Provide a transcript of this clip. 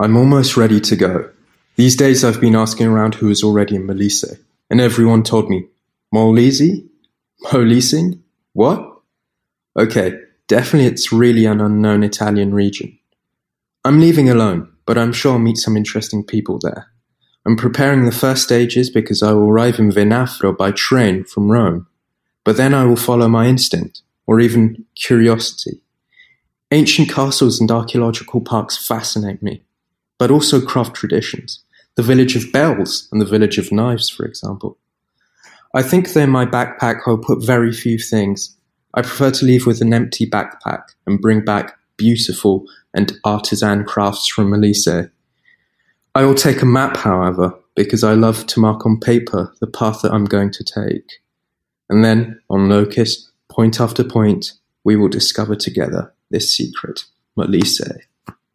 I'm almost ready to go. These days I've been asking around who is already in Molise, and everyone told me, Molise? Molising? What? Okay, definitely it's really an unknown Italian region. I'm leaving alone, but I'm sure I'll meet some interesting people there. I'm preparing the first stages because I will arrive in Venafro by train from Rome, but then I will follow my instinct, or even curiosity. Ancient castles and archaeological parks fascinate me, but also craft traditions. The village of bells and the village of knives, for example. I think that in my backpack I'll put very few things. I prefer to leave with an empty backpack and bring back beautiful and artisan crafts from Molise. I will take a map, however, because I love to mark on paper the path that I'm going to take. And then, on Locust, point after point, we will discover together this secret, Molise.